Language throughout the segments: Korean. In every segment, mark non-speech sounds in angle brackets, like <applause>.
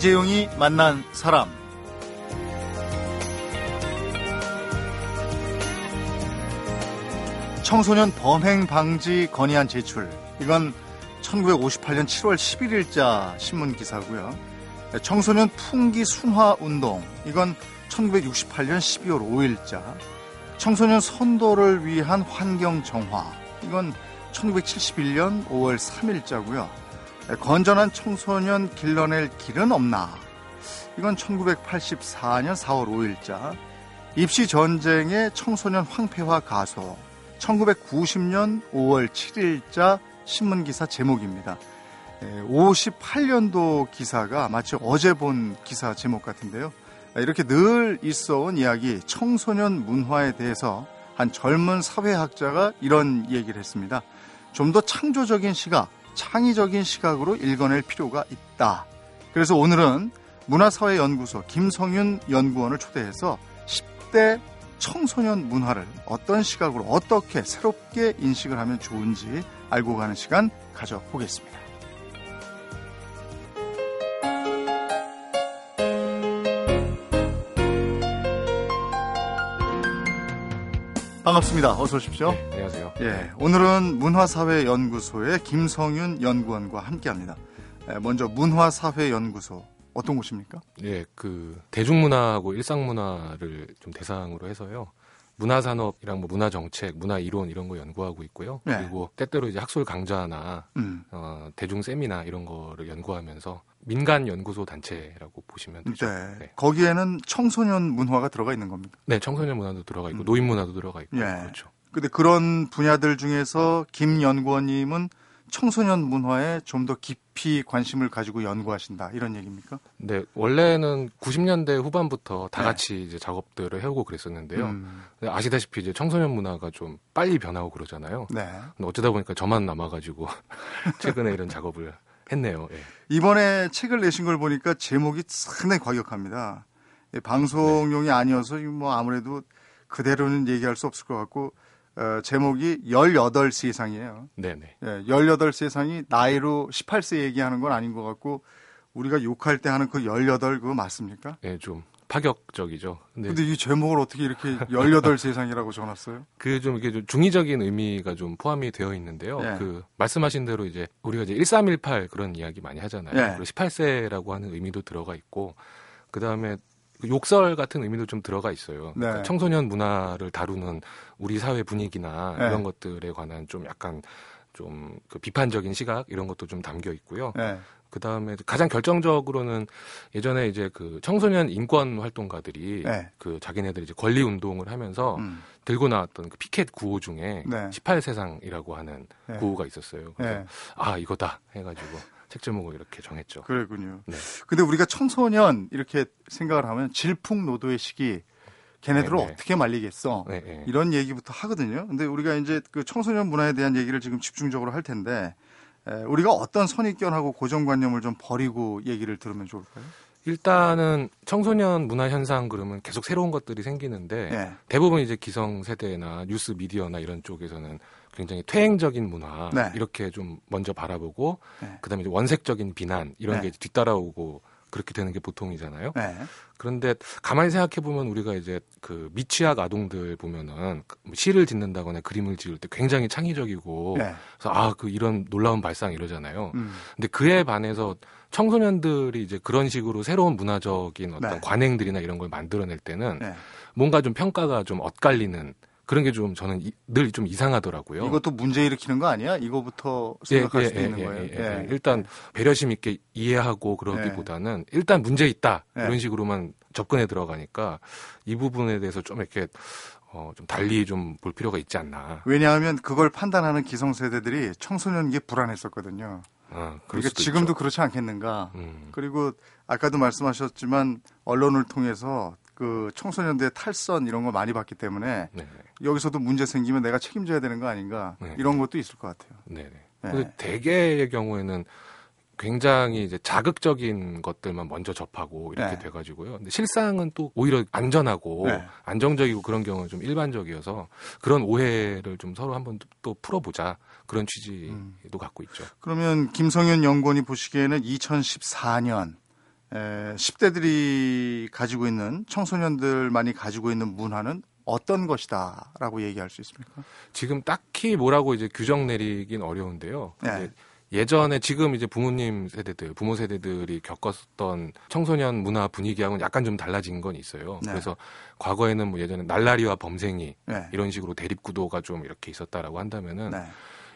이재용이 만난 사람. 청소년 범행 방지 건의안 제출. 이건 1958년 7월 11일자 신문 기사고요. 청소년 풍기 순화 운동. 이건 1968년 12월 5일자. 청소년 선도를 위한 환경 정화. 이건 1971년 5월 3일자고요. 건전한 청소년 길러낼 길은 없나 이건 1984년 4월 5일자 입시 전쟁의 청소년 황폐화 가소 1990년 5월 7일자 신문 기사 제목입니다. 58년도 기사가 마치 어제 본 기사 제목 같은데요. 이렇게 늘 있어온 이야기 청소년 문화에 대해서 한 젊은 사회학자가 이런 얘기를 했습니다. 좀 더 창조적인 시각, 창의적인 시각으로 읽어낼 필요가 있다. 그래서 오늘은 문화사회연구소 김성윤 연구원을 초대해서 10대 청소년 문화를 어떤 시각으로 어떻게 새롭게 인식을 하면 좋은지 알고 가는 시간 가져보겠습니다. 반갑습니다. 어서 오십시오. 네, 안녕하세요. 예, 오늘은 문화사회연구소의 김성윤 연구원과 함께합니다. 예, 먼저 문화사회연구소 어떤 곳입니까? 예, 그 대중문화하고 일상문화를 좀 대상으로 해서요. 문화산업이랑 뭐 문화정책, 문화이론 이런 거 연구하고 있고요. 네. 그리고 때때로 이제 학술 강좌나 음, 어, 대중 세미나 이런 거를 연구하면서 민간 연구소 단체라고 보시면 되죠. 네. 네. 거기에는 청소년 문화가 들어가 있는 겁니까? 네, 청소년 문화도 들어가 있고 음. 노인 문화도 들어가 있고 예. 그렇죠. 근데 그런 분야들 중에서 김 연구원님은 청소년 문화에 좀 더 깊이 관심을 가지고 연구하신다 이런 얘기입니까? 네, 원래는 90년대 후반부터 다 네. 같이 이제 작업들을 해오고 그랬었는데요. 음, 아시다시피 이제 청소년 문화가 좀 빨리 변하고 그러잖아요. 네. 근데 어쩌다 보니까 저만 남아가지고 <laughs> 최근에 이런 작업을 했네요. 예. 이번에 책을 내신 걸 보니까 제목이 상당히 과격합니다. 예, 방송용이 아니어서 뭐 아무래도 그대로는 얘기할 수 없을 것 같고 어, 제목이 18세상이에요. 네네. 예, 18세상이 나이로 18세 얘기하는 건 아닌 것 같고 우리가 욕할 때 하는 그 18 그거 맞습니까? 예, 좀 파격적이죠. 근데 근데 이 제목을 어떻게 이렇게 18세상이라고 적어놨어요? <laughs> 그 좀 이게 좀 중의적인 의미가 좀 포함이 되어 있는데요. 예. 그 말씀하신 대로 이제 우리가 이제 1318 그런 이야기 많이 하잖아요. 예. 그리고 18세라고 하는 의미도 들어가 있고 그 다음에 욕설 같은 의미도 좀 들어가 있어요. 네. 그러니까 청소년 문화를 다루는 우리 사회 분위기나 네. 이런 것들에 관한 좀 약간 좀 그 비판적인 시각 이런 것도 좀 담겨 있고요. 예. 그 다음에 가장 결정적으로는 예전에 이제 그 청소년 인권 활동가들이 네. 그 자기네들 이제 권리 운동을 하면서 음, 들고 나왔던 그 피켓 구호 중에 네. 18세상이라고 하는 네. 구호가 있었어요. 그래서 예. 아 이거다 해가지고 책 제목을 이렇게 정했죠. 그랬군요. 네. 근데 우리가 청소년 이렇게 생각을 하면 질풍노도의 시기 걔네들을 네, 네. 어떻게 말리겠어? 네, 네. 이런 얘기부터 하거든요. 근데 우리가 이제 그 청소년 문화에 대한 얘기를 지금 집중적으로 할 텐데 에, 우리가 어떤 선입견하고 고정관념을 좀 버리고 얘기를 들으면 좋을까요? 일단은 청소년 문화 현상 그러면 계속 새로운 것들이 생기는데 예. 대부분 이제 기성 세대나 뉴스 미디어나 이런 쪽에서는 굉장히 퇴행적인 문화 네. 이렇게 좀 먼저 바라보고 네. 그다음에 이제 원색적인 비난 이런 네. 게 뒤따라오고 그렇게 되는 게 보통이잖아요. 네. 그런데 가만히 생각해 보면 우리가 이제 그 미취학 아동들 보면은 뭐 시를 짓는다거나 그림을 지을 때 굉장히 창의적이고 네. 그래서 아 그 이런 놀라운 발상 이러잖아요. 음. 근데 그에 반해서 청소년들이 이제 그런 식으로 새로운 문화적인 어떤 네. 관행들이나 이런 걸 만들어낼 때는 네. 뭔가 좀 평가가 좀 엇갈리는 그런 게 좀 저는 늘 좀 이상하더라고요. 이것도 문제 일으키는 거 아니야? 이거부터 예, 생각할 예, 수도 예, 있는 예, 거예요. 예, 예. 예. 일단 배려심 있게 이해하고 그러기보다는 일단 문제 있다 네. 이런 식으로만 접근해 들어가니까 이 부분에 대해서 좀 이렇게 어, 좀 달리 좀 볼 필요가 있지 않나. 왜냐하면 그걸 판단하는 기성세대들이 청소년기에 불안했었거든요. 어, 그럴 그러니까 지금도 있죠. 그렇지 않겠는가? 음, 그리고 아까도 말씀하셨지만 언론을 통해서 그 청소년들의 탈선 이런 거 많이 봤기 때문에 네, 여기서도 문제 생기면 내가 책임져야 되는 거 아닌가 네. 이런 것도 있을 것 같아요. 네, 네. 네. 근데 대개의 경우에는 굉장히 이제 자극적인 것들만 먼저 접하고 이렇게 네. 돼가지고요. 근데 실상은 또 오히려 안전하고 네. 안정적이고 그런 경우는 좀 일반적이어서 그런 오해를 좀 서로 한번 또 풀어보자 그런 취지도 음. 갖고 있죠. 그러면 김성현 연구원이 보시기에는 2014년 에, 10대들이 가지고 있는 청소년들만이 가지고 있는 문화는 어떤 것이다라고 얘기할 수 있습니까? 지금 딱히 뭐라고 이제 규정 내리긴 어려운데요. 네. 예전에 지금 이제 부모님 세대들, 부모 세대들이 겪었던 청소년 문화 분위기하고는 약간 좀 달라진 건 있어요. 네. 그래서 과거에는 뭐 예전에 날라리와 범생이 네. 이런 식으로 대립 구도가 좀 이렇게 있었다라고 한다면은 네.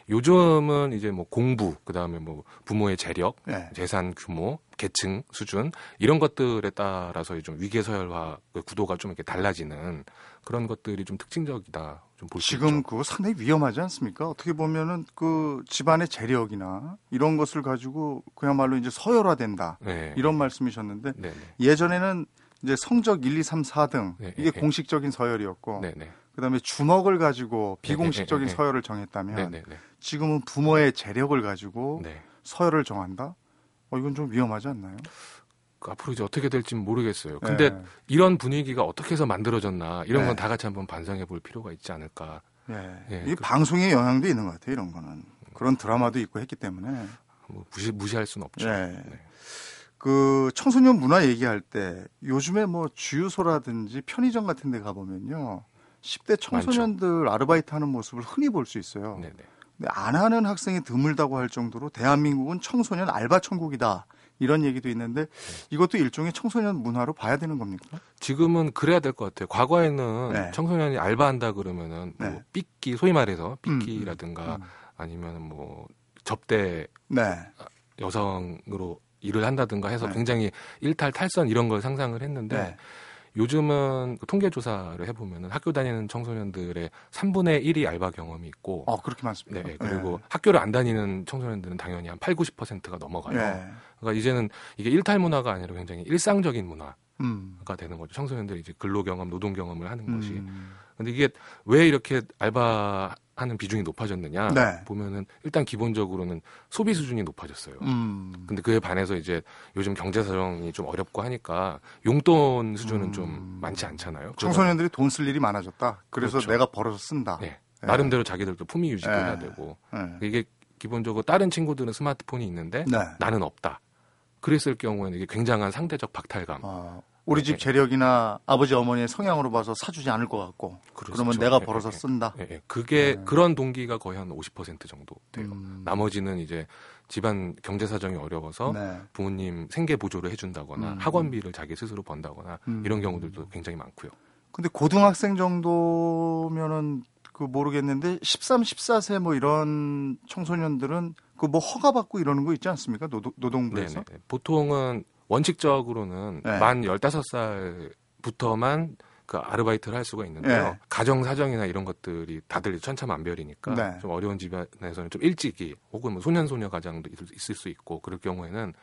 요즘은 이제 뭐 공부, 그 다음에 뭐 부모의 재력, 네. 재산 규모, 계층 수준 이런 것들에 따라서 좀 위계 서열화 그 구도가 좀 이렇게 달라지는 그런 것들이 좀 특징적이다 좀 지금. 그거 상당히 위험하지 않습니까? 어떻게 보면은 그 집안의 재력이나 이런 것을 가지고 그야말로 이제 서열화된다. 네. 이런 말씀이셨는데 네, 네. 예전에는 이제 성적 1, 2, 3, 4등 네, 이게 네. 공식적인 서열이었고 네, 네. 그다음에 주먹을 가지고 비공식적인 네, 네, 네. 서열을 정했다면 네, 네, 네. 지금은 부모의 재력을 가지고 네. 서열을 정한다. 어 이건 좀 위험하지 않나요? 그 앞으로 이제 어떻게 될지 모르겠어요. 근데 네. 이런 분위기가 어떻게 해서 만들어졌나 이런 네. 건다 같이 한번 반성해 볼 필요가 있지 않을까. 예. 예, 이 그- 방송의 영향도 있는 것 같아요. 이런 거는 그런 드라마도 있고 했기 때문에 뭐 무시 무시할 수는 없죠. 네. 네. 그 청소년 문화 얘기할 때 요즘에 뭐 주유소라든지 편의점 같은 데 가보면요. 10대 청소년들 아르바이트 하는 모습을 흔히 볼 수 있어요. 네, 네. 근데 안 하는 학생이 드물다고 할 정도로 대한민국은 청소년 알바 천국이다. 이런 얘기도 있는데 이것도 일종의 청소년 문화로 봐야 되는 겁니까? 지금은 그래야 될 것 같아요. 과거에는 네. 청소년이 알바한다 그러면은 뭐 네. 삐끼 소위 말해서 음, 삐끼라든가 음. 아니면 뭐 접대 네. 여성으로 일을 한다든가 해서 네. 굉장히 일탈 탈선 이런 걸 상상을 했는데 네. 요즘은 그 통계 조사를 해보면은 학교 다니는 청소년들의 3분의 1이 알바 경험이 있고 어, 그렇게 많습니다. 네, 그리고 학교를 안 다니는 청소년들은 당연히 한 8, 90%가 넘어가요. 예. 그러니까 이제는 이게 일탈 문화가 아니라 굉장히 일상적인 문화가 음. 되는 거죠. 청소년들이 이제 근로 경험, 노동 경험을 하는 것이. 음. 근데 이게 왜 이렇게 알바 하는 비중이 높아졌느냐 네. 보면은 일단 기본적으로는 소비 수준이 높아졌어요. 음. 근데 그에 반해서 이제 요즘 경제 사정이 좀 어렵고 하니까 용돈 수준은 음. 좀 많지 않잖아요. 청소년들이 돈 쓸 일이 많아졌다. 그래서 그렇죠. 내가 벌어서 쓴다. 네. 예. 나름대로 자기들도 품위 유지도 예. 해야 되고 예. 이게 기본적으로 다른 친구들은 스마트폰이 있는데 네. 나는 없다. 그랬을 경우에는 이게 굉장한 상대적 박탈감. 어, 우리 집 네. 재력이나 아버지 어머니의 성향으로 봐서 사주지 않을 것 같고 그렇죠. 그러면 내가 예, 벌어서 예, 쓴다. 예, 예. 그게 네. 그런 동기가 거의 한 50% 정도 돼요. 음. 나머지는 이제 집안 경제 사정이 어려워서 네. 부모님 생계 보조를 해준다거나 음. 학원비를 자기 스스로 번다거나 음. 이런 경우들도 굉장히 많고요. 근데 고등학생 정도면은 그 모르겠는데 13, 14세 뭐 이런 청소년들은 그 뭐 허가 받고 이러는 거 있지 않습니까? 노동, 노동부에서. 네네. 보통은 원칙적으로는 네. 만 15살부터만 그 아르바이트를 할 수가 있는데요. 네. 가정 사정이나 이런 것들이 다들 천차만별이니까 네. 좀 어려운 집안에서는 좀 일찍이 혹은 뭐 소년 소녀 가장도 있을, 수 있고 그럴 경우에는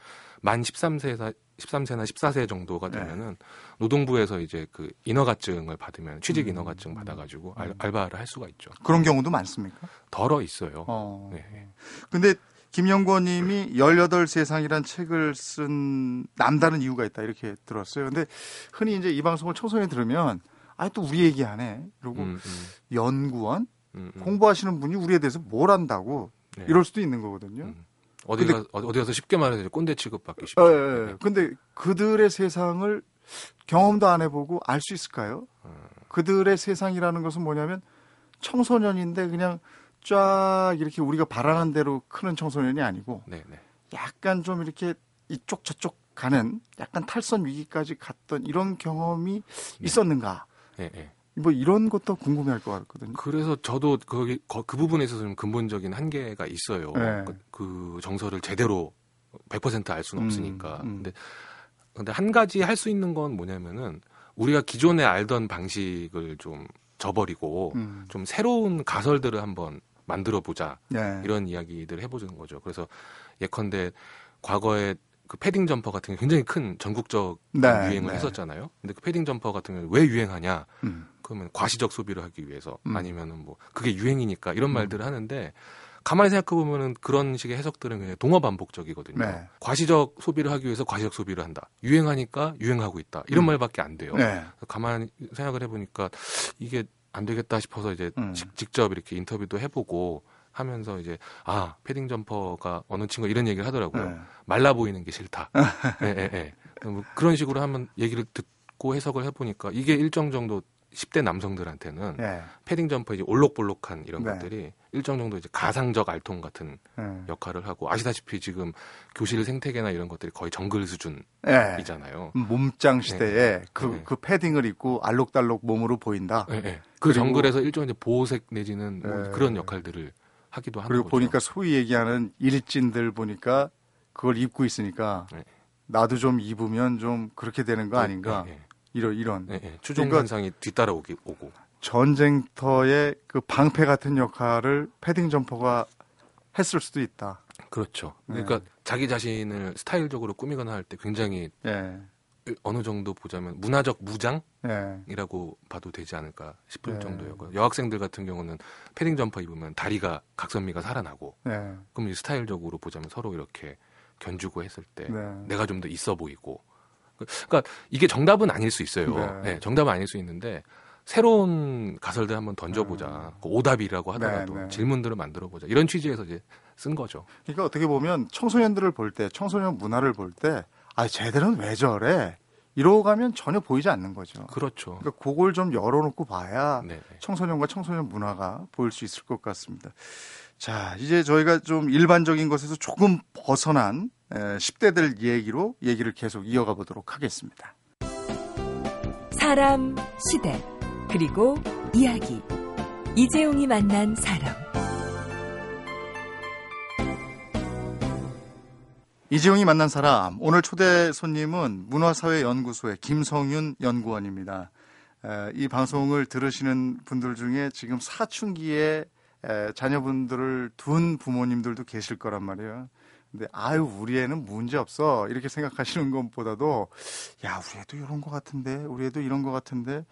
만 13세에서 13세나 14세 정도가 네. 되면은 노동부에서 이제 그 인허가증을 받으면 취직 음. 인허가증 받아가지고 알, 음. 알바를 할 수가 있죠. 그런 경우도 많습니까? 덜어 있어요. 어. 네. 근데 김영권 님이 18 세상이란 책을 쓴 남다른 이유가 있다 이렇게 들었어요. 근데 흔히 이제 이 방송을 청소년이 들으면 아 또 우리 얘기하네. 그리고 음, 음, 연구원 음, 음. 공부하시는 분이 우리에 대해서 뭘 안다고 네. 이럴 수도 있는 거거든요. 음. 어디 가 어디 가서 쉽게 말해서 꼰대 취급 받기 쉽죠. 예, 예, 예. 근데 그들의 세상을 경험도 안 해보고 알 수 있을까요? 어. 그들의 세상이라는 것은 뭐냐면 청소년인데 그냥 쫙 이렇게 우리가 바라는 대로 크는 청소년이 아니고 네, 네. 약간 좀 이렇게 이쪽 저쪽 가는 약간 탈선 위기까지 갔던 이런 경험이 네. 있었는가? 예, 예. 뭐 이런 것도 궁금해할 것 같거든요. 그래서 저도 거기 거- 그 부분에 있어서 좀 근본적인 한계가 있어요. 네. 그, 그 정서를 제대로 100%알 수는 음, 없으니까. 음. 근데 근데 한 가지 할 수 있는 건 뭐냐면은 우리가 기존에 알던 방식을 좀 저버리고 음. 좀 새로운 가설들을 한번 만들어 보자. 네. 이런 이야기들을 해보는 거죠. 그래서 예컨대 과거에 그 패딩 점퍼 같은 게 굉장히 큰 전국적 네, 유행을 네. 했었잖아요. 근데 그 패딩 점퍼 같은 경우는 왜 유행하냐? 음. 그러면 과시적 소비를 하기 위해서 음. 아니면은 뭐 그게 유행이니까 이런 음. 말들을 하는데 가만히 생각해 보면은 그런 식의 해석들은 그냥 동어 반복적이거든요. 네. 과시적 소비를 하기 위해서 과시적 소비를 한다. 유행하니까 유행하고 있다. 이런 음. 말밖에 안 돼요. 네. 가만히 생각을 해 보니까 이게 안 되겠다 싶어서 이제 음. 직- 직접 이렇게 인터뷰도 해보고 하면서 이제 아 패딩 점퍼가 어느 친구 가 이런 얘기를 하더라고요. 네. 말라 보이는 게 싫다. <laughs> 예, 예, 예. 뭐 그런 식으로 한번 얘기를 듣고 해석을 해보니까 이게 일정 정도 10대 남성들한테는 예. 패딩 점퍼 이제 올록볼록한 이런 네. 것들이 일정 정도 이제 가상적 알통 같은 예. 역할을 하고 아시다시피 지금 교실 생태계나 이런 것들이 거의 정글 예. 수준이잖아요. 몸짱 시대에 그, 네. 그 패딩을 입고 알록달록 몸으로 보인다. 예, 예. 그 정글에서 일종 이제 보호색 내지는 뭐 네. 그런 역할들을 하기도 하는 그리고 거죠. 보니까 소위 얘기하는 일진들 보니까 그걸 입고 있으니까 네. 나도 좀 입으면 좀 그렇게 되는 거 아닌가. 예, 예. 이런 이런 예, 예. 추종 현상이 뒤따라 오기 오고. 전쟁터의 그 방패 같은 역할을 패딩 점퍼가 했을 수도 있다. 그렇죠. 네. 그러니까 자기 자신을 스타일적으로 꾸미거나 할 때 굉장히 예. 어느 정도 보자면 문화적 무장 예. 이라고 봐도 되지 않을까 싶을 네. 정도였고요. 여학생들 같은 경우는 패딩 점퍼 입으면 다리가 각선미가 살아나고 예. 그럼 이 스타일적으로 보자면 서로 이렇게 견주고 했을 때 네. 내가 좀 더 있어 보이고 그러니까 이게 정답은 아닐 수 있어요. 네. 네, 정답은 아닐 수 있는데 새로운 가설들 한번 던져보자. 음. 그 오답이라고 하더라도 네, 네. 질문들을 만들어보자. 이런 취지에서 이제 쓴 거죠. 그러니까 어떻게 보면 청소년들을 볼 때, 청소년 문화를 볼 때, 아, 쟤들은 왜 저래? 이러고 가면 전혀 보이지 않는 거죠. 그렇죠. 그러니까 그걸 좀 열어놓고 봐야 네, 네. 청소년과 청소년 문화가 보일 수 있을 것 같습니다. 자, 이제 저희가 좀 일반적인 것에서 조금 벗어난 에, 10대들 얘기로 얘기를 계속 이어가 보도록 하겠습니다. 사람, 시대, 그리고 이야기. 이재용이 만난 사람. 이지용이 만난 사람 오늘 초대 손님은 문화사회연구소의 김성윤 연구원입니다. 에, 이 방송을 들으시는 분들 중에 지금 사춘기에 에, 자녀분들을 둔 부모님들도 계실 거란 말이에요. 근데 아유 우리 애는 문제 없어 이렇게 생각하시는 것보다도 야 우리 애도 이런 것 같은데 우리 애도 이런 것 같은데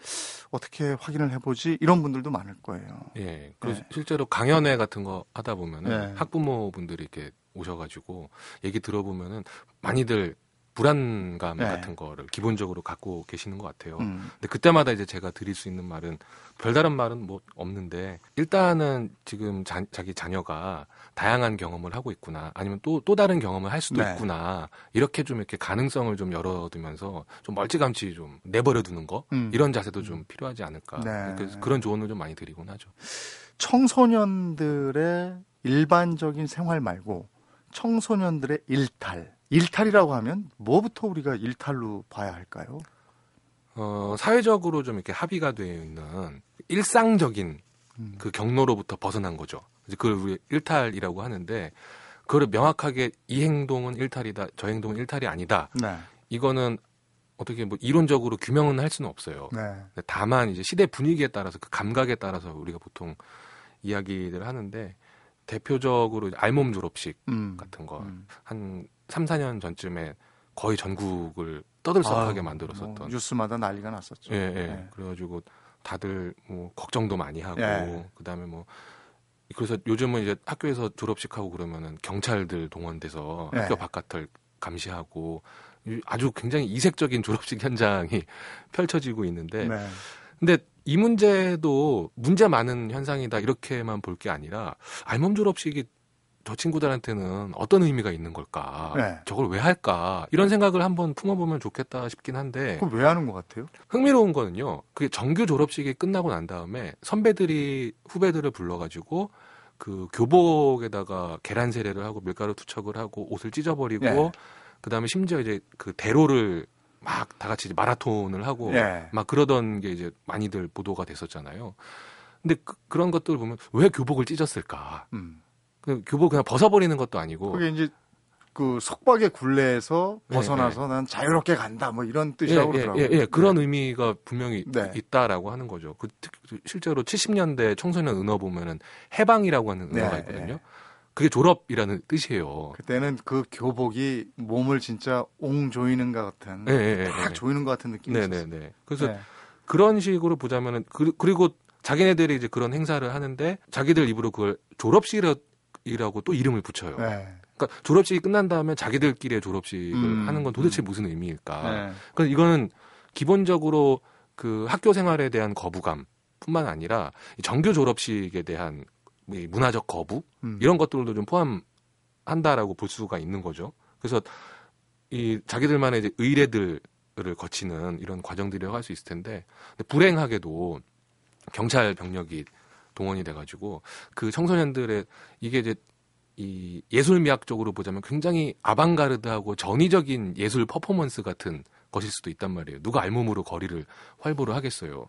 어떻게 확인을 해보지 이런 분들도 많을 거예요. 예. 그래서 네. 실제로 강연회 같은 거 하다 보면은 네. 학부모분들이 이렇게 오셔가지고 얘기 들어보면은 많이들 불안감 네. 같은 거를 기본적으로 갖고 계시는 것 같아요. 음, 근데 그때마다 이제 제가 드릴 수 있는 말은 별다른 말은 뭐 없는데 일단은 지금 자, 기 자녀가 다양한 경험을 하고 있구나 아니면 또 또 다른 경험을 할 수도 네. 있구나 이렇게 좀 이렇게 가능성을 좀 열어두면서 좀 멀찌감치 좀 내버려 두는 거 음. 이런 자세도 좀 필요하지 않을까 네. 그래서 그런 조언을 좀 많이 드리곤 하죠. 청소년들의 일반적인 생활 말고 청소년들의 일탈. 일탈이라고 하면 뭐부터 우리가 일탈로 봐야 할까요? 어, 사회적으로 좀 이렇게 합의가 되어 있는 일상적인 음. 그 경로로부터 벗어난 거죠. 이제 그걸 우리 일탈이라고 하는데 그걸 명확하게 이 행동은 일탈이다, 저 행동은 일탈이 아니다. 네. 이거는 어떻게 뭐 이론적으로 규명은 할 수는 없어요. 네. 다만 이제 시대 분위기에 따라서 그 감각에 따라서 우리가 보통 이야기를 하는데 대표적으로 알몸 졸업식 음. 같은 거 음. 한 3, 4년 전쯤에 거의 전국을 떠들썩하게 만들었었던 뭐 뉴스마다 난리가 났었죠. 예, 예. 네. 그래가지고 다들 뭐 걱정도 많이 하고 예. 그다음에 뭐 그래서 요즘은 이제 학교에서 졸업식 하고 그러면은 경찰들 동원돼서 예. 학교 바깥을 감시하고 이- 아주 굉장히 이색적인 졸업식 현장이 <laughs> 펼쳐지고 있는데 네. 근데 이 문제도 문제 많은 현상이다 이렇게만 볼 게 아니라 알몸 졸업식이 저 친구들한테는 어떤 의미가 있는 걸까? 네. 저걸 왜 할까? 이런 생각을 한번 품어보면 좋겠다 싶긴 한데 그럼 왜 하는 것 같아요? 흥미로운 거는요. 그게 정규 졸업식이 끝나고 난 다음에 선배들이 후배들을 불러가지고 그 교복에다가 계란 세례를 하고 밀가루 투척을 하고 옷을 찢어버리고 예. 그다음에 심지어 이제 그 대로를 막 다 같이 마라톤을 하고 예. 막 그러던 게 이제 많이들 보도가 됐었잖아요. 근데 그, 런 것들을 보면 왜 교복을 찢었을까? 음. 그 교복 그냥 벗어버리는 것도 아니고 그게 이제 그 속박의 굴레에서 네, 벗어나서 난 자유롭게 간다 뭐 이런 예, 뜻이라고 예, 그러더라고요. 예, 예, 그런 의미가 분명히 네. 있다라고 하는 거죠. 그 특- 실제로 70년대 청소년 은어 보면은 해방이라고 하는 네, 은어가 있거든요. 네. 그게 졸업이라는 뜻이에요. 그때는 그 교복이 몸을 진짜 옹 조이는 것 같은 예, 예, 예, 딱 예. 조이는 것 같은 느낌이 네, 있었어요. 네, 네. 그래서 네. 그런 식으로 보자면은 그, 그리고 자기네들이 이제 그런 행사를 하는데 자기들 입으로 그걸 졸업식이라 고 또 이름을 붙여요. 네. 그러니까 졸업식이 끝난 다음에 자기들끼리의 졸업식을 음, 하는 건 도대체 음. 무슨 의미일까? 네. 그래서 이거는 기본적으로 그 학교 생활에 대한 거부감뿐만 아니라 이 정규 졸업식에 대한 이 문화적 거부 음. 이런 것들도 좀 포함한다라고 볼 수가 있는 거죠. 그래서 이 자기들만의 이제 의례들을 거치는 이런 과정들이라고 할 수 있을 텐데 불행하게도 경찰 병력이 동원이 돼가지고 그 청소년들의 이게 이제 이 예술 미학적으로 보자면 굉장히 아방가르드하고 전위적인 예술 퍼포먼스 같은 것일 수도 있단 말이에요. 누가 알몸으로 거리를 활보를 하겠어요.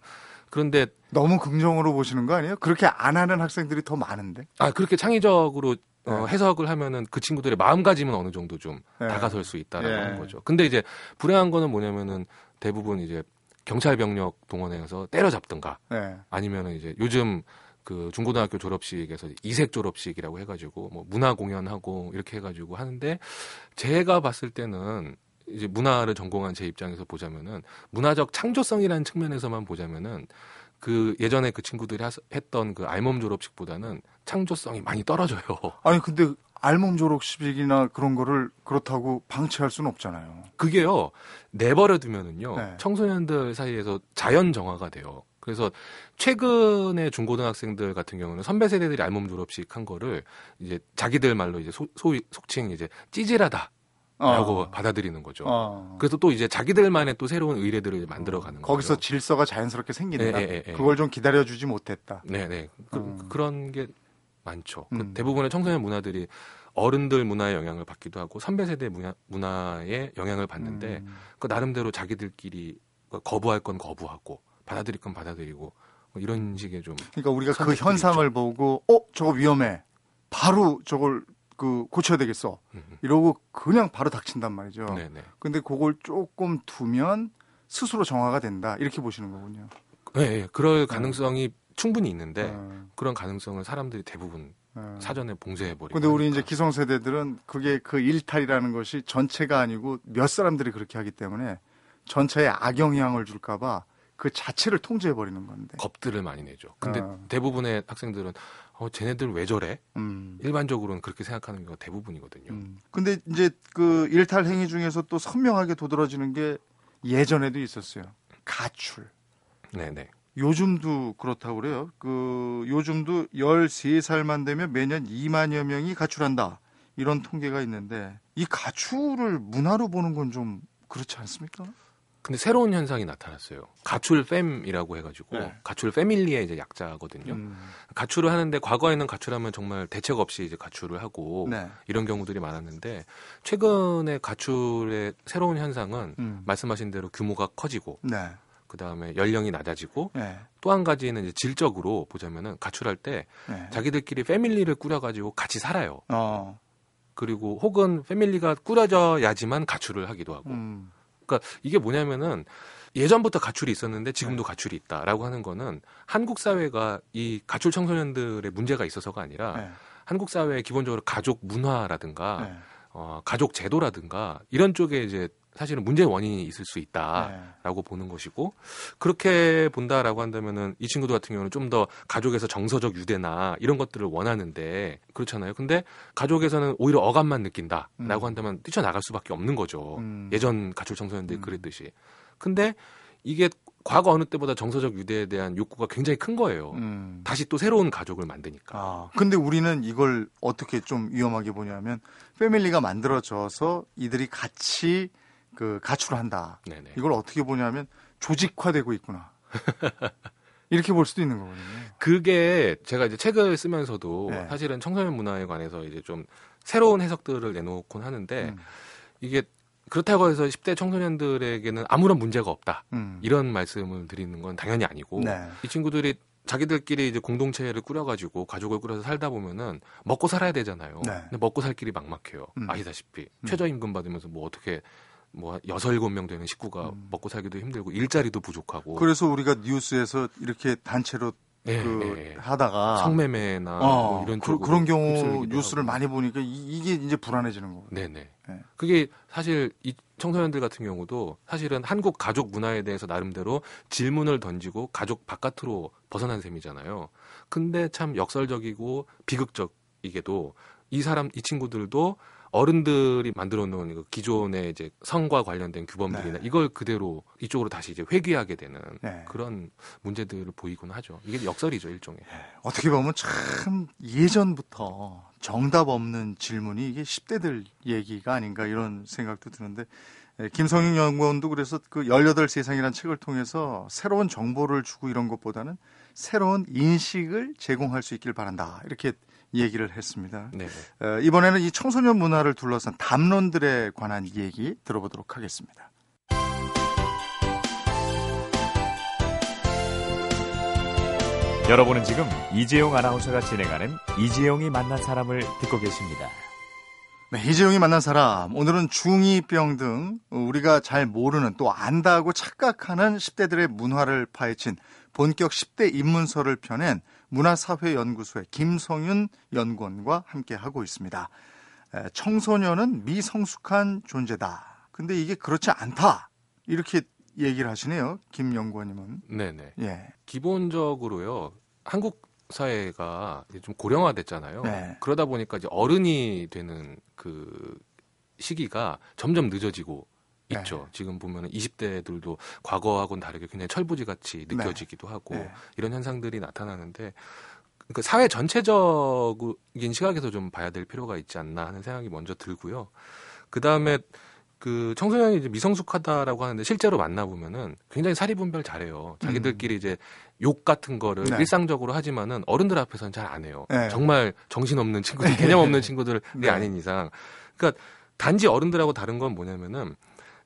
그런데 너무 긍정으로 보시는 거 아니에요? 그렇게 안 하는 학생들이 더 많은데. 아 그렇게 창의적으로 어, 네. 해석을 하면은 그 친구들의 마음가짐은 어느 정도 좀 네. 다가설 수 있다라는 예. 하는 거죠. 근데 이제 불행한 거는 뭐냐면은 대부분 이제 경찰 병력 동원해서 때려잡든가 네. 아니면은 이제 요즘 그 중고등학교 졸업식에서 이색 졸업식이라고 해가지고 뭐 문화 공연하고 이렇게 해가지고 하는데 제가 봤을 때는 이제 문화를 전공한 제 입장에서 보자면은 문화적 창조성이라는 측면에서만 보자면은 그 예전에 그 친구들이 하- 했던 그 알몸 졸업식보다는 창조성이 많이 떨어져요. <laughs> 아니 근데 알몸 졸업식이나 그런 거를 그렇다고 방치할 수는 없잖아요. 그게요 내버려 두면은요 네. 청소년들 사이에서 자연 정화가 돼요. 그래서 최근에 중고등학생들 같은 경우는 선배 세대들이 알몸 졸업식 한 거를 이제 자기들 말로 이제 소, 소위 속칭 이제 찌질하다 라고 어. 받아들이는 거죠. 어. 그래서 또 이제 자기들만의 또 새로운 의례들을 만들어가는 거예요. 거기서 질서가 자연스럽게 생긴다. 예, 예, 예. 그걸 좀 기다려주지 못했다. 네네 그, 음. 런게 많죠. 그 음. 대부분의 청소년 문화들이 어른들 문화의 영향을 받기도 하고 선배 세대 문화, 문화의 영향을 받는데 음. 그 나름대로 자기들끼리 거부할 건 거부하고 받아들일 건 받아들이고 뭐 이런 식의 좀 그러니까 우리가 그 현상을 보고 어 저거 위험해. 바로 저걸 그 고쳐야 되겠어. 이러고 그냥 바로 닥친단 말이죠. 네네. 근데 그걸 조금 두면 스스로 정화가 된다. 이렇게 보시는 거군요. 네, 예, 그럴 가능성이 충분히 있는데 어, 그런 가능성을 사람들이 대부분 어. 사전에 봉쇄해 버리고. 근데 우리 이제 기성 세대들은 그게 그 일탈이라는 것이 전체가 아니고 몇 사람들이 그렇게 하기 때문에 전체에 악영향을 줄까봐 그 자체를 통제해 버리는 건데. 겁들을 많이 내죠. 근데 어. 대부분의 학생들은 어 쟤네들 왜 저래? 음. 일반적으로는 그렇게 생각하는 경우가 대부분이거든요. 음. 근데 이제 그 일탈 행위 중에서 또 선명하게 도드라지는 게 예전에도 있었어요. 가출. 네네. 요즘도 그렇다고 그래요. 그 요즘도 13살만 되면 매년 2만여 명이 가출한다. 이런 통계가 있는데 이 가출을 문화로 보는 건 좀 그렇지 않습니까? 근데 새로운 현상이 나타났어요. 가출 팸이라고 해가지고 네. 가출 패밀리의 이제 약자거든요. 음. 가출을 하는데 과거에는 가출하면 정말 대책 없이 이제 가출을 하고 네. 이런 경우들이 많았는데 최근에 가출의 새로운 현상은 음. 말씀하신 대로 규모가 커지고 네. 그 다음에 연령이 낮아지고 네. 또한 가지는 이제 질적으로 보자면은 가출할 때 네. 자기들끼리 패밀리를 꾸려가지고 같이 살아요. 어. 그리고 혹은 패밀리가 꾸려져야지만 가출을 하기도 하고. 음. 그러니까 이게 뭐냐면은 예전부터 가출이 있었는데 지금도 가출이 있다라고 하는 거는 한국 사회가 이 가출 청소년들의 문제가 있어서가 아니라 네. 한국 사회의 기본적으로 가족 문화라든가 네. 어, 가족 제도라든가 이런 쪽에 이제 사실은 문제의 원인이 있을 수 있다라고 네. 보는 것이고 그렇게 본다라고 한다면은 이 친구들 같은 경우는 좀 더 가족에서 정서적 유대나 이런 것들을 원하는데 그렇잖아요. 근데 가족에서는 오히려 어감만 느낀다라고 음. 한다면 뛰쳐나갈 수밖에 없는 거죠. 음. 예전 가출 청소년들이 음. 그랬듯이. 근데 이게 과거 어느 때보다 정서적 유대에 대한 욕구가 굉장히 큰 거예요. 음. 다시 또 새로운 가족을 만드니까. 아, 근데 우리는 이걸 어떻게 좀 위험하게 보냐면 패밀리가 만들어져서 이들이 같이 그 가출한다. 네네. 이걸 어떻게 보냐면 조직화되고 있구나. <laughs> 이렇게 볼 수도 있는 거거든요. 그게 제가 이제 책을 쓰면서도 네. 사실은 청소년 문화에 관해서 이제 좀 새로운 해석들을 내놓곤 하는데 음. 이게 그렇다고 해서 10대 청소년들에게는 아무런 문제가 없다. 음. 이런 말씀을 드리는 건 당연히 아니고 네. 이 친구들이 자기들끼리 이제 공동체를 꾸려가지고 가족을 꾸려서 살다 보면은 먹고 살아야 되잖아요. 네. 근데 먹고 살 길이 막막해요. 음. 아시다시피 음. 최저임금 받으면서 뭐 어떻게 뭐 여섯 일곱 명 되는 식구가 음. 먹고 살기도 힘들고 일자리도 부족하고 그래서 우리가 뉴스에서 이렇게 단체로 예, 그 예, 예. 하다가 성매매나 어, 뭐 이런 그, 그런 경우 뉴스를 하고. 많이 보니까 이, 게 이제 불안해지는 거거든요. 네네. 네. 그게 사실 이 청소년들 같은 경우도 사실은 한국 가족 문화에 대해서 나름대로 질문을 던지고 가족 바깥으로 벗어난 셈이잖아요. 근데 참 역설적이고 비극적이게도 이 사람 이 친구들도 어른들이 만들어 놓은 그 기존의 이제 성과 관련된 규범들이나 네. 이걸 그대로 이쪽으로 다시 이제 회귀하게 되는 네. 그런 문제들을 보이곤 하죠. 이게 역설이죠, 일종의. 어떻게 보면 참 예전부터 정답 없는 질문이 이게 10대들 얘기가 아닌가 이런 생각도 드는데 에, 김성윤 연구원도 그래서 그 18세상이라는 책을 통해서 새로운 정보를 주고 이런 것보다는 새로운 인식을 제공할 수 있길 바란다. 이렇게 얘기를 했습니다. 네. 에, 이번에는 이 청소년 문화를 둘러싼 담론들에 관한 얘기 들어보도록 하겠습니다. 여러분은 지금 이재용 아나운서가 진행하는 이재용이 만난 사람을 듣고 계십니다. 네, 이재용이 만난 사람. 오늘은 중2병 등 우리가 잘 모르는 또 안다고 착각하는 10대들의 문화를 파헤친 본격 10대 입문서를 펴낸 문화사회연구소의 김성윤 연구원과 함께하고 있습니다. 에, 청소년은 미성숙한 존재다. 근데 이게 그렇지 않다. 이렇게 얘기를 하시네요. 김 연구원님은. 네, 네. 예. 기본적으로요. 한국 사회가 좀 고령화됐잖아요. 네. 그러다 보니까 이제 어른이 되는 그 시기가 점점 늦어지고 네. 있죠. 지금 보면 20대들도 과거하고는 다르게 굉장히 철부지 같이 느껴지기도 하고 네. 이런 현상들이 나타나는데 그 사회 전체적인 시각에서 좀 봐야 될 필요가 있지 않나 하는 생각이 먼저 들고요. 그 다음에 그 청소년이 이제 미성숙하다라고 하는데 실제로 만나보면은 굉장히 사리분별 잘해요. 자기들끼리 이제 욕 같은 거를 네. 일상적으로 하지만은 어른들 앞에서는 잘 안 해요. 네. 정말 정신없는 친구들, <laughs> 개념 없는 친구들이 네. 아닌 이상. 그러니까 단지 어른들하고 다른 건 뭐냐면은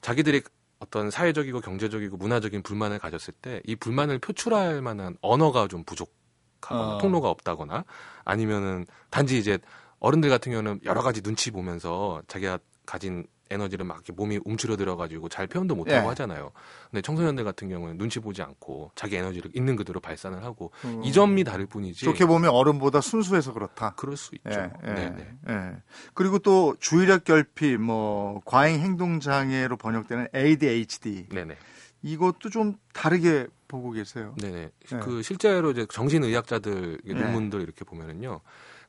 자기들이 어떤 사회적이고 경제적이고 문화적인 불만을 가졌을 때 이 불만을 표출할 만한 언어가 좀 부족하거나 어. 통로가 없다거나 아니면은 단지 이제 어른들 같은 경우는 여러 가지 눈치 보면서 자기가 가진 에너지를 막 이렇게 몸이 움츠러들어 가지고 잘 표현도 못 하고 예. 하잖아요. 근데 청소년들 같은 경우는 눈치 보지 않고 자기 에너지를 있는 그대로 발산을 하고 음, 이 점이 다를 뿐이지. 좋게 보면 어른보다 순수해서 그렇다. 그럴 수 있죠. 예, 예, 네, 네. 예. 그리고 또 주의력 결핍, 뭐 과잉 행동 장애로 번역되는 ADHD 네, 네. 이것도 좀 다르게 보고 계세요. 네네. 네. 그 실제로 이제 정신의학자들 네. 논문들 이렇게 보면은요,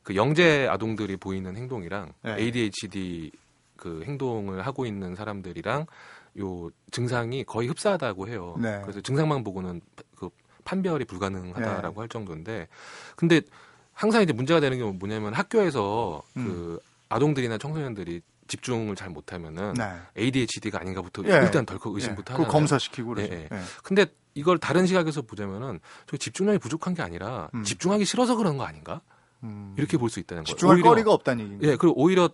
그 영재 아동들이 보이는 행동이랑 네. ADHD 그 행동을 하고 있는 사람들이랑 요 증상이 거의 흡사하다고 해요. 네. 그래서 증상만 보고는 그 판별이 불가능하다라고 네. 할 정도인데, 근데 항상 이제 문제가 되는 게 뭐냐면 학교에서 음. 그 아동들이나 청소년들이 집중을 잘 못하면은 네. ADHD가 아닌가부터 예. 일단 덜컥 의심부터 예. 그거 하잖아요. 검사시키고 그러죠. 예, 예. 근데 이걸 다른 시각에서 보자면은 저 집중력이 부족한 게 아니라 음. 집중하기 싫어서 그런 거 아닌가? 음. 이렇게 볼 수 있다는 거예요. 집중할 오히려- 거리가 없다는 얘기죠. 예, 그리고 오히려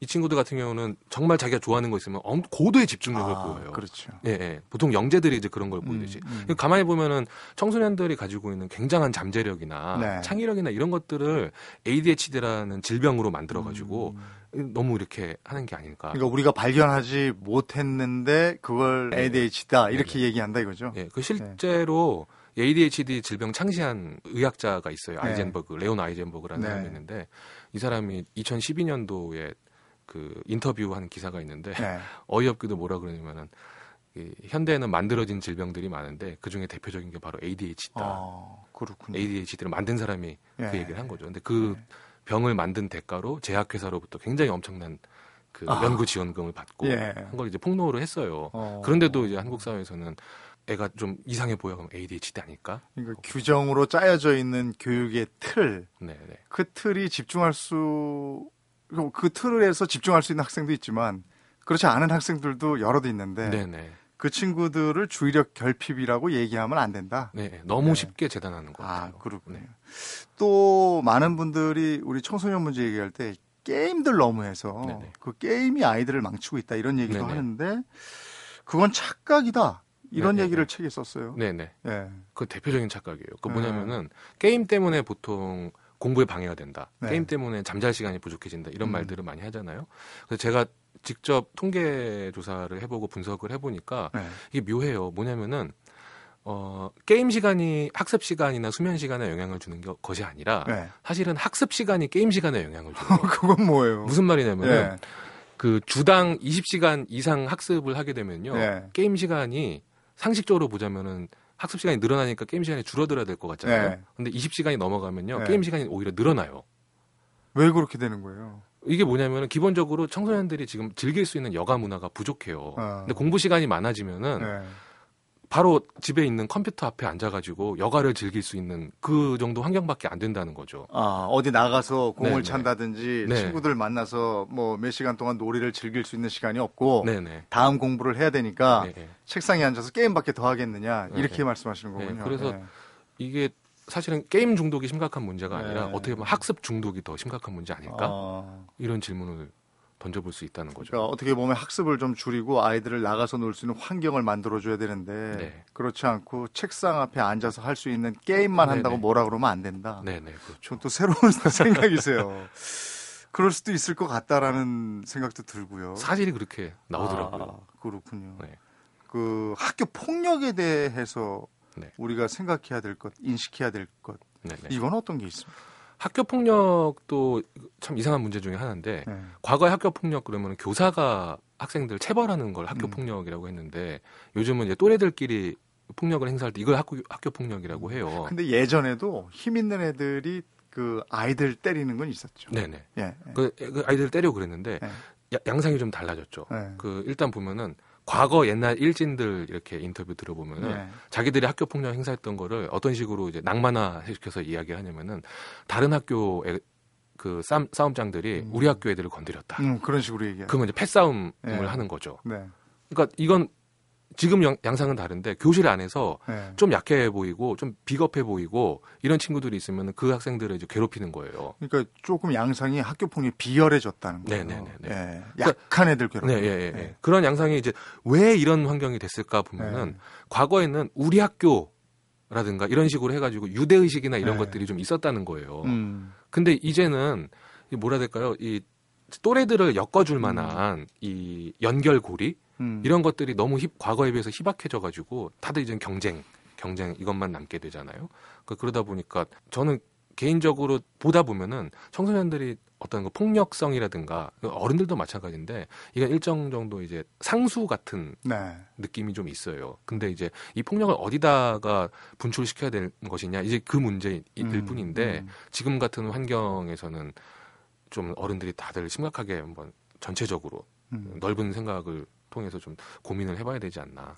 이 친구들 같은 경우는 정말 자기가 좋아하는 거 있으면 엄- 고도의 집중력을 아, 보여요. 그렇죠. 예, 예. 보통 영재들이 이제 그런 걸 보이듯이. 음, 음. 가만히 보면은 청소년들이 가지고 있는 굉장한 잠재력이나 네. 창의력이나 이런 것들을 ADHD라는 질병으로 만들어 가지고 음. 너무 이렇게 하는 게 아닐까. 그러니까 우리가 발견하지 못했는데 그걸 네. ADHD다 이렇게 얘기한다 이거죠. 예, 그 실제로 ADHD 질병 창시한 의학자가 있어요. 네. 아이젠버그, 레온 아이젠버그라는 네. 사람이 있는데 이 사람이 2012년도에 그 인터뷰한 기사가 있는데 네. <laughs> 어이없게도 뭐라 그러냐면은 이 현대에는 만들어진 질병들이 많은데 그 중에 대표적인 게 바로 ADHD다. 어, 그렇군요. ADHD를 만든 사람이 예. 그 얘기를 한 거죠. 근데 그 네. 병을 만든 대가로 제약회사로부터 굉장히 엄청난 그 아. 연구 지원금을 받고 예. 한걸 이제 폭로를 했어요. 어. 그런데도 이제 한국 사회에서는 애가 좀 이상해 보여 그럼 ADHD 아닐까? 그러니까 규정으로 짜여져 있는 교육의 틀, 네, 네. 그 틀이 집중할 수, 그 틀에서 집중할 수 있는 학생도 있지만, 그렇지 않은 학생들도 여럿 있는데, 네, 네. 그 친구들을 주의력 결핍이라고 얘기하면 안 된다. 네, 너무 네. 쉽게 재단하는 것 아, 같아요. 그렇군요. 네. 또 많은 분들이 우리 청소년 문제 얘기할 때 게임들 너무 해서 네네. 그 게임이 아이들을 망치고 있다 이런 얘기도 네네. 하는데 그건 착각이다. 이런 네네네. 얘기를 책에 썼어요. 네, 네. 예. 그 대표적인 착각이에요. 그 네. 뭐냐면은 게임 때문에 보통 공부에 방해가 된다. 네. 게임 때문에 잠잘 시간이 부족해진다. 이런 음. 말들을 많이 하잖아요. 그래서 제가 직접 통계 조사를 해보고 분석을 해보니까 네. 이게 묘해요. 뭐냐면은 어, 게임 시간이 학습 시간이나 수면 시간에 영향을 주는 게- 것이 아니라 네. 사실은 학습 시간이 게임 시간에 영향을 줘요. <laughs> 그건 뭐예요? 무슨 말이냐면은 예. 그 주당 20시간 이상 학습을 하게 되면요. 네. 게임 시간이 상식적으로 보자면은 학습 시간이 늘어나니까 게임 시간이 줄어들어야 될 것 같잖아요. 네. 근데 20시간이 넘어가면요. 네. 게임 시간이 오히려 늘어나요. 왜 그렇게 되는 거예요? 이게 뭐냐면 기본적으로 청소년들이 지금 즐길 수 있는 여가 문화가 부족해요. 어. 근데 공부 시간이 많아지면은 네. 바로 집에 있는 컴퓨터 앞에 앉아가지고 여가를 즐길 수 있는 그 정도 환경밖에 안 된다는 거죠. 아, 어디 나가서 공을 네네. 찬다든지 네. 친구들 만나서 뭐 몇 시간 동안 놀이를 즐길 수 있는 시간이 없고 네네. 다음 공부를 해야 되니까 네, 네. 책상에 앉아서 게임밖에 더 하겠느냐 네, 이렇게 네. 말씀하시는 네, 거군요. 그래서 네. 이게 사실은 게임 중독이 심각한 문제가 아니라 네. 어떻게 보면 학습 중독이 더 심각한 문제 아닐까? 어, 이런 질문을 던져볼 수 있다는 거죠. 그러니까 어떻게 보면 학습을 좀 줄이고 아이들을 나가서 놀 수 있는 환경을 만들어줘야 되는데 네. 그렇지 않고 책상 앞에 앉아서 할 수 있는 게임만 한다고 네네. 뭐라 그러면 안 된다. 네네 그렇죠. 좀또 새로운 <laughs> 생각이세요. 그럴 수도 있을 것 같다라는 생각도 들고요. 사실이 그렇게 나오더라고요. 아, 그렇군요. 네. 그 학교 폭력에 대해서 네. 우리가 생각해야 될 것, 인식해야 될 것, 네네. 이건 어떤 게 있습니까? 학교 폭력도 참 이상한 문제 중에 하나인데 네. 과거에 학교 폭력 그러면 교사가 학생들 체벌하는 걸 학교 음. 폭력이라고 했는데 요즘은 이제 또래들끼리 폭력을 행사할 때 이걸 학교 학교 폭력이라고 해요. 근데 예전에도 힘 있는 애들이 그 아이들 때리는 건 있었죠. 네네. 예. 예. 그, 그 아이들 때리고 그랬는데 네. 야- 양상이 좀 달라졌죠. 네. 그 일단 보면은 과거 옛날 일진들 이렇게 인터뷰 들어보면은 네. 자기들이 학교 폭력 행사했던 거를 어떤 식으로 이제 낭만화 시켜서 이야기하냐면은 다른 학교의 그 싸움, 싸움장들이 음. 우리 학교 애들을 건드렸다. 음, 그런 식으로 얘기해요. 그러면 이제 패싸움을 네. 하는 거죠. 네. 그러니까 이건 지금 양, 양상은 다른데 교실 안에서 네. 좀 약해 보이고 좀 비겁해 보이고 이런 친구들이 있으면 그 학생들을 이제 괴롭히는 거예요. 그러니까 조금 양상이 학교 폭력이 비열해졌다는 거예요. 네네네네. 예. 약한 애들 괴롭. 네, 예, 예, 예. 그런 양상이 이제 왜 이런 환경이 됐을까 보면은 네. 과거에는 우리 학교 라든가 이런 식으로 해가지고 유대 의식이나 이런 네. 것들이 좀 있었다는 거예요. 음. 근데 이제는 이 뭐라 될까요? 이 또래들을 엮어줄 만한 이 연결고리 음. 이런 것들이 너무 힙, 과거에 비해서 희박해져 가지고 다들 이제 경쟁, 경쟁 이것만 남게 되잖아요. 그 그러다 보니까 저는 개인적으로 보다 보면은 청소년들이 어떤 그 폭력성이라든가 어른들도 마찬가지인데 이게 일정 정도 이제 상수 같은 네. 느낌이 좀 있어요. 근데 이제 이 폭력을 어디다가 분출시켜야 되는 것이냐 이제 그 문제일 음, 뿐인데 음. 지금 같은 환경에서는 좀 어른들이 다들 심각하게 한번 전체적으로 음. 넓은 생각을 통해서 좀 고민을 해봐야 되지 않나.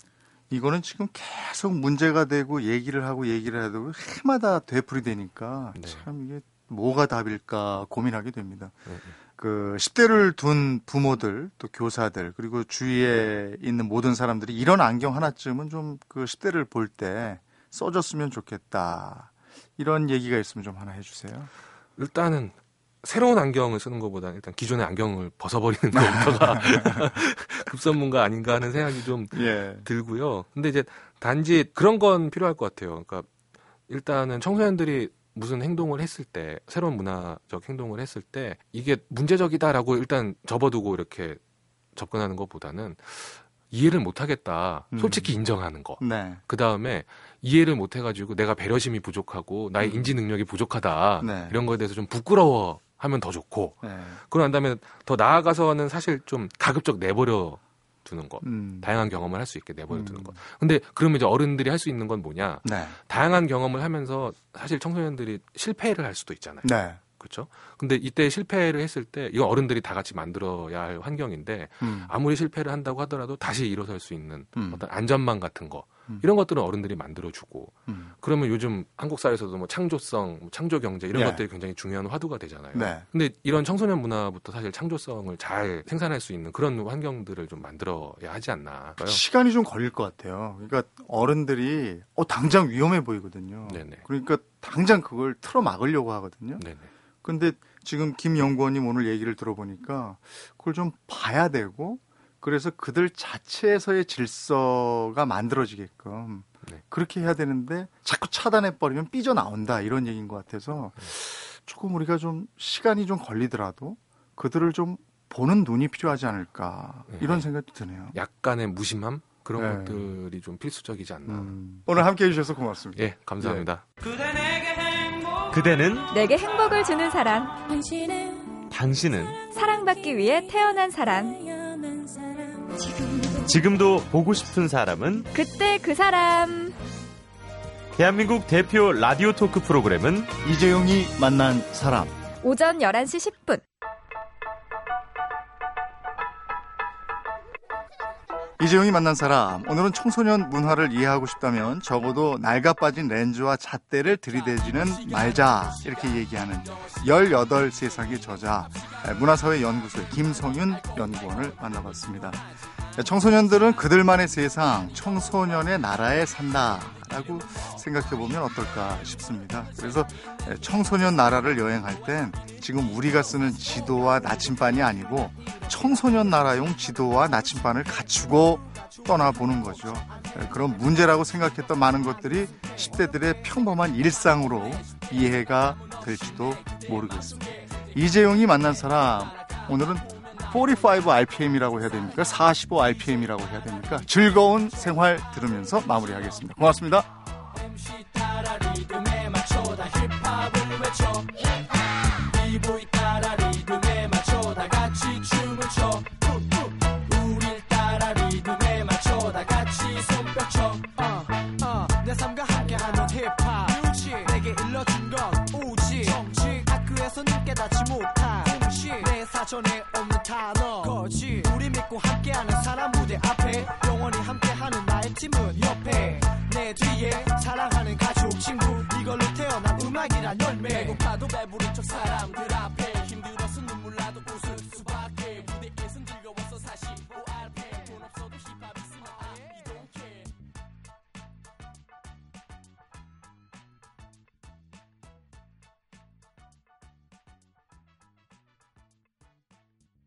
이거는 지금 계속 문제가 되고 얘기를 하고 얘기를 해도 해마다 되풀이되니까 네. 참 이게 뭐가 답일까 고민하게 됩니다. 네, 네. 그 10대를 둔 부모들 또 교사들 그리고 주위에 있는 모든 사람들이 이런 안경 하나쯤은 좀 그 10대를 볼 때 써줬으면 좋겠다. 이런 얘기가 있으면 좀 하나 해주세요. 일단은 새로운 안경을 쓰는 것보다 일단 기존의 안경을 벗어버리는 것부터가 <laughs> <laughs> 급선무가 아닌가 하는 생각이 좀 예. 들고요. 근데 이제 단지 그런 건 필요할 것 같아요. 그러니까 일단은 청소년들이 무슨 행동을 했을 때 새로운 문화적 행동을 했을 때 이게 문제적이다라고 일단 접어두고 이렇게 접근하는 것보다는 이해를 못하겠다. 음. 솔직히 인정하는 거. 네. 그 다음에 이해를 못해가지고 내가 배려심이 부족하고 나의 음. 인지 능력이 부족하다. 네. 이런 거에 대해서 좀 부끄러워 하면 더 좋고. 네. 그러고 난 다음에 더 나아가서는 사실 좀 가급적 내버려 두는 거. 음. 다양한 경험을 할 수 있게 내버려 두는 음. 거. 근데 그러면 이제 어른들이 할 수 있는 건 뭐냐? 네. 다양한 경험을 하면서 사실 청소년들이 실패를 할 수도 있잖아요. 네. 그렇죠? 근데 이때 실패를 했을 때 이건 어른들이 다 같이 만들어야 할 환경인데 음. 아무리 실패를 한다고 하더라도 다시 일어설 수 있는 음. 어떤 안전망 같은 거 음. 이런 것들은 어른들이 만들어주고 음. 그러면 요즘 한국 사회에서도 뭐 창조성, 뭐 창조 경제 이런 예. 것들이 굉장히 중요한 화두가 되잖아요. 네. 근데 이런 청소년 문화부터 사실 창조성을 잘 생산할 수 있는 그런 환경들을 좀 만들어야 하지 않나. 시간이 좀 걸릴 것 같아요. 그러니까 어른들이 어 당장 위험해 보이거든요. 네네. 그러니까 당장 그걸 틀어 막으려고 하거든요. 네네. 근데 지금 김 연구원님 오늘 얘기를 들어보니까 그걸 좀 봐야 되고 그래서 그들 자체에서의 질서가 만들어지게끔 네. 그렇게 해야 되는데 자꾸 차단해 버리면 삐져 나온다 이런 얘기인 것 같아서 조금 우리가 좀 시간이 좀 걸리더라도 그들을 좀 보는 눈이 필요하지 않을까 네. 이런 생각이 드네요. 약간의 무심함 그런 네. 것들이 좀 필수적이지 않나. 음. 오늘 함께 해주셔서 고맙습니다. 예, 감사합니다. 그대는 내게 행복을 주는 사람, 당신은 사랑받기 위해 태어난 사람, 지금도 보고 싶은 사람은 그때 그 사람. 대한민국 대표 라디오 토크 프로그램은 이재용이 만난 사람. 오전 11시 10분. 이재용이 만난 사람 오늘은 청소년 문화를 이해하고 싶다면 적어도 낡아 빠진 렌즈와 잣대를 들이대지는 말자 이렇게 얘기하는 18 세상의 저자 문화사회 연구소의 김성윤 연구원을 만나봤습니다. 청소년들은 그들만의 세상, 청소년의 나라에 산다 라고 생각해 보면 어떨까 싶습니다. 그래서 청소년 나라를 여행할 땐 지금 우리가 쓰는 지도와 나침반이 아니고 청소년 나라용 지도와 나침반을 갖추고 떠나보는 거죠. 그런 문제라고 생각했던 많은 것들이 10대들의 평범한 일상으로 이해가 될지도 모르겠습니다. 이재용이 만난 사람, 오늘은 45 RPM이라고 해야 됩니까? 45 RPM이라고 해야 됩니까? 즐거운 생활 들으면서 마무리하겠습니다. 고맙습니다. 내 전에 없는 단어. 거짓. 우리 믿고 함께하는 사람 무대 앞에 영원히 함께하는 나의 팀은 옆에 내 뒤에